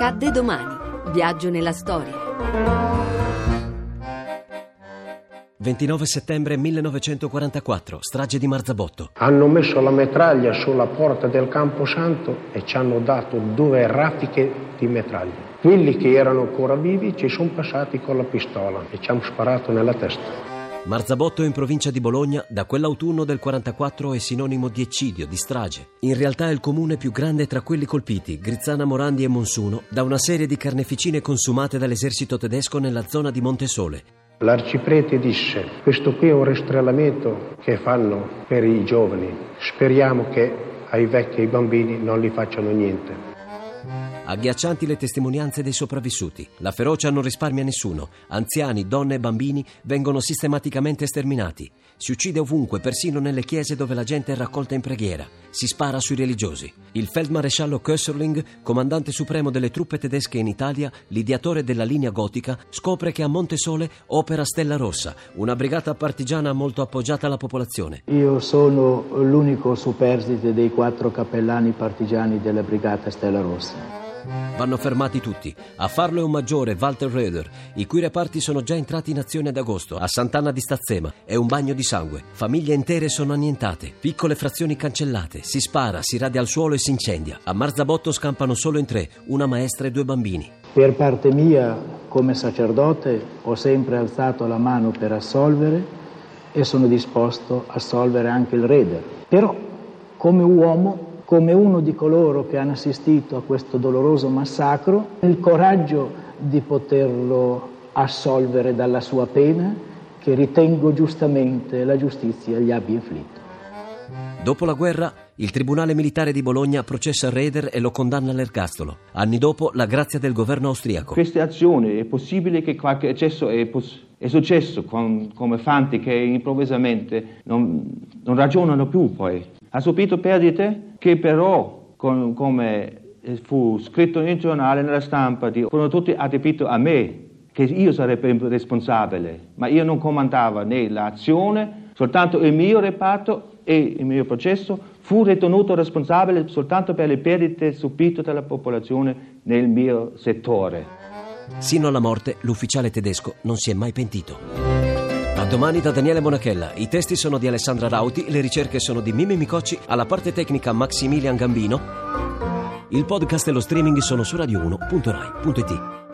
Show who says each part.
Speaker 1: Accadde domani. Viaggio nella storia.
Speaker 2: 29 settembre 1944, strage di Marzabotto.
Speaker 3: Hanno messo la metraglia sulla porta del Camposanto e ci hanno dato due raffiche di metraglia. Quelli che erano ancora vivi ci sono passati con la pistola e ci hanno sparato nella testa.
Speaker 2: Marzabotto in provincia di Bologna da quell'autunno del 44 è sinonimo di eccidio, di strage. In realtà è il comune più grande tra quelli colpiti, Grizzana, Morandi e Monsuno, da una serie di carneficine consumate dall'esercito tedesco nella zona di Montesole.
Speaker 3: L'arciprete disse, questo qui è un rastrellamento che fanno per i giovani, speriamo che ai vecchi e ai bambini non li facciano niente.
Speaker 2: Agghiaccianti le testimonianze dei sopravvissuti. La ferocia non risparmia nessuno. Anziani, donne e bambini vengono sistematicamente sterminati. Si uccide ovunque, persino nelle chiese dove la gente è raccolta in preghiera. Si spara sui religiosi. Il feldmaresciallo Kösserling, comandante supremo delle truppe tedesche in Italia, l'ideatore della linea gotica, scopre che a Montesole opera Stella Rossa, una brigata partigiana molto appoggiata alla popolazione.
Speaker 4: Io sono l'unico superstite dei quattro cappellani partigiani della brigata Stella Rossa.
Speaker 2: Vanno fermati tutti. A farlo è un maggiore, Walter Röder, i cui reparti sono già entrati in azione ad agosto, a Sant'Anna di Stazzema. È un bagno di sangue. Famiglie intere sono annientate, piccole frazioni cancellate. Si spara, si radia al suolo e si incendia. A Marzabotto scampano solo in tre, una maestra e due bambini.
Speaker 4: Per parte mia, come sacerdote, ho sempre alzato la mano per assolvere e sono disposto a assolvere anche il Reder. Però, come uomo, come uno di coloro che hanno assistito a questo doloroso massacro, il coraggio di poterlo assolvere dalla sua pena che ritengo giustamente la giustizia gli abbia inflitto.
Speaker 2: Dopo la guerra, il Tribunale Militare di Bologna processa Reder e lo condanna all'ergastolo. Anni dopo, la grazia del governo austriaco.
Speaker 5: Queste azioni, è possibile che qualche eccesso è, poss- è successo con, come fanti che improvvisamente non, non ragionano più poi ha subito perdite che però, con, come fu scritto nel giornale, nella stampa, furono tutti adibiti a me, che io sarei responsabile, ma io non comandavo né l'azione, soltanto il mio reparto e il mio processo fu ritenuto responsabile soltanto per le perdite subite dalla popolazione nel mio settore.
Speaker 2: Sino alla morte l'ufficiale tedesco non si è mai pentito. A domani da Daniele Monachella. I testi sono di Alessandra Rauti, le ricerche sono di Mimi Micocci, alla parte tecnica Maximilian Gambino. Il podcast e lo streaming sono su radio1.rai.it.